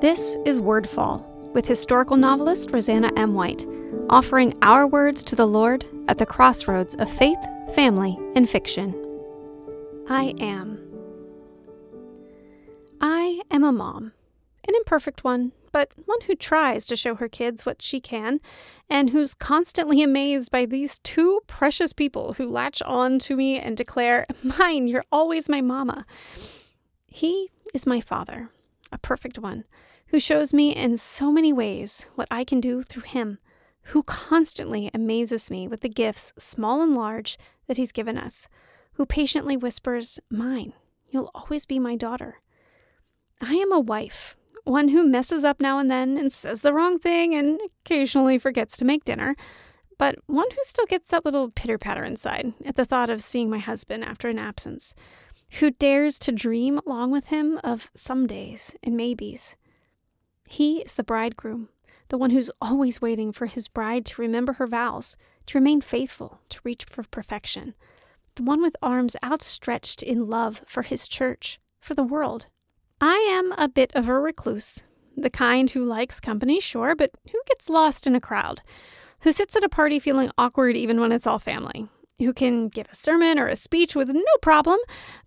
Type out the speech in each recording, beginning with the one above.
This is Wordfall with historical novelist Roseanna M. White, offering our words to the Lord at the crossroads of faith, family, and fiction. I am. I am a mom, an imperfect one, but one who tries to show her kids what she can, and who's constantly amazed by these two precious people who latch on to me and declare, Mine, you're always my mama. He is my father, a perfect one, who shows me in so many ways what I can do through him, who constantly amazes me with the gifts, small and large, that he's given us, who patiently whispers, Mine, you'll always be my daughter. I am a wife, one who messes up now and then and says the wrong thing and occasionally forgets to make dinner, but one who still gets that little pitter patter inside at the thought of seeing my husband after an absence, who dares to dream along with him of some days and maybes. He is the bridegroom, the one who's always waiting for his bride to remember her vows, to remain faithful, to reach for perfection, the one with arms outstretched in love for his church, for the world, I am a bit of a recluse, the kind who likes company, sure, but who gets lost in a crowd, who sits at a party feeling awkward even when it's all family, who can give a sermon or a speech with no problem,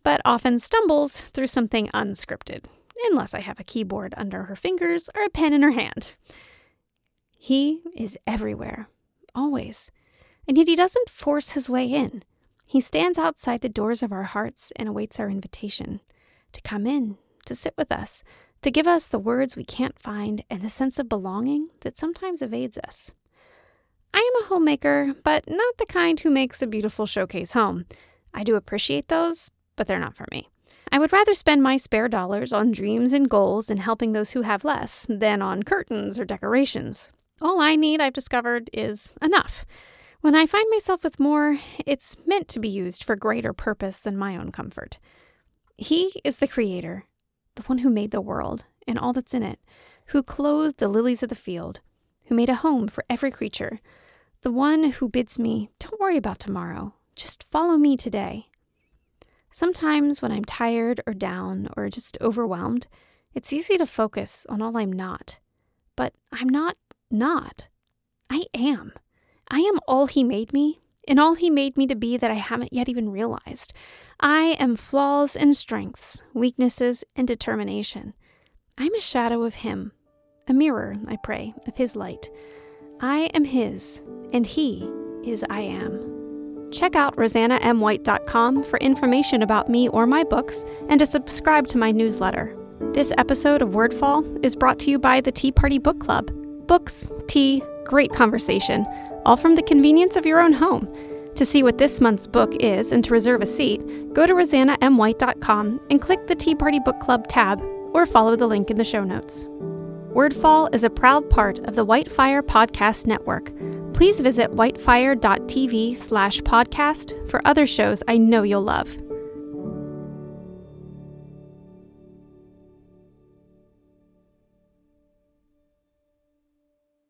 but often stumbles through something unscripted, unless I have a keyboard under her fingers or a pen in her hand. He is everywhere, always, and yet he doesn't force his way in. He stands outside the doors of our hearts and awaits our invitation to come in to sit with us, to give us the words we can't find and the sense of belonging that sometimes evades us. I am a homemaker, but not the kind who makes a beautiful showcase home. I do appreciate those, but they're not for me. I would rather spend my spare dollars on dreams and goals and helping those who have less than on curtains or decorations. All I need, I've discovered, is enough. When I find myself with more, it's meant to be used for greater purpose than my own comfort. He is the creator, the one who made the world and all that's in it, who clothed the lilies of the field, who made a home for every creature, the one who bids me, don't worry about tomorrow, just follow me today. Sometimes when I'm tired or down or just overwhelmed, it's easy to focus on all I'm not. But I'm not not. I am. I am all He made me, and all He made me to be that I haven't yet even realized. I am flaws and strengths, weaknesses and determination. I'm a shadow of Him, a mirror, I pray, of His light. I am His, and He is I am. Check out roseannamwhite.com for information about me or my books and to subscribe to my newsletter. This episode of Wordfall is brought to you by the Tea Party Book Club. Books, tea, great conversation, all from the convenience of your own home. To see what this month's book is and to reserve a seat, go to roseannamwhite.com and click the Tea Party Book Club tab or follow the link in the show notes. Wordfall is a proud part of the Whitefire Podcast Network. Please visit whitefire.tv slash podcast for other shows I know you'll love.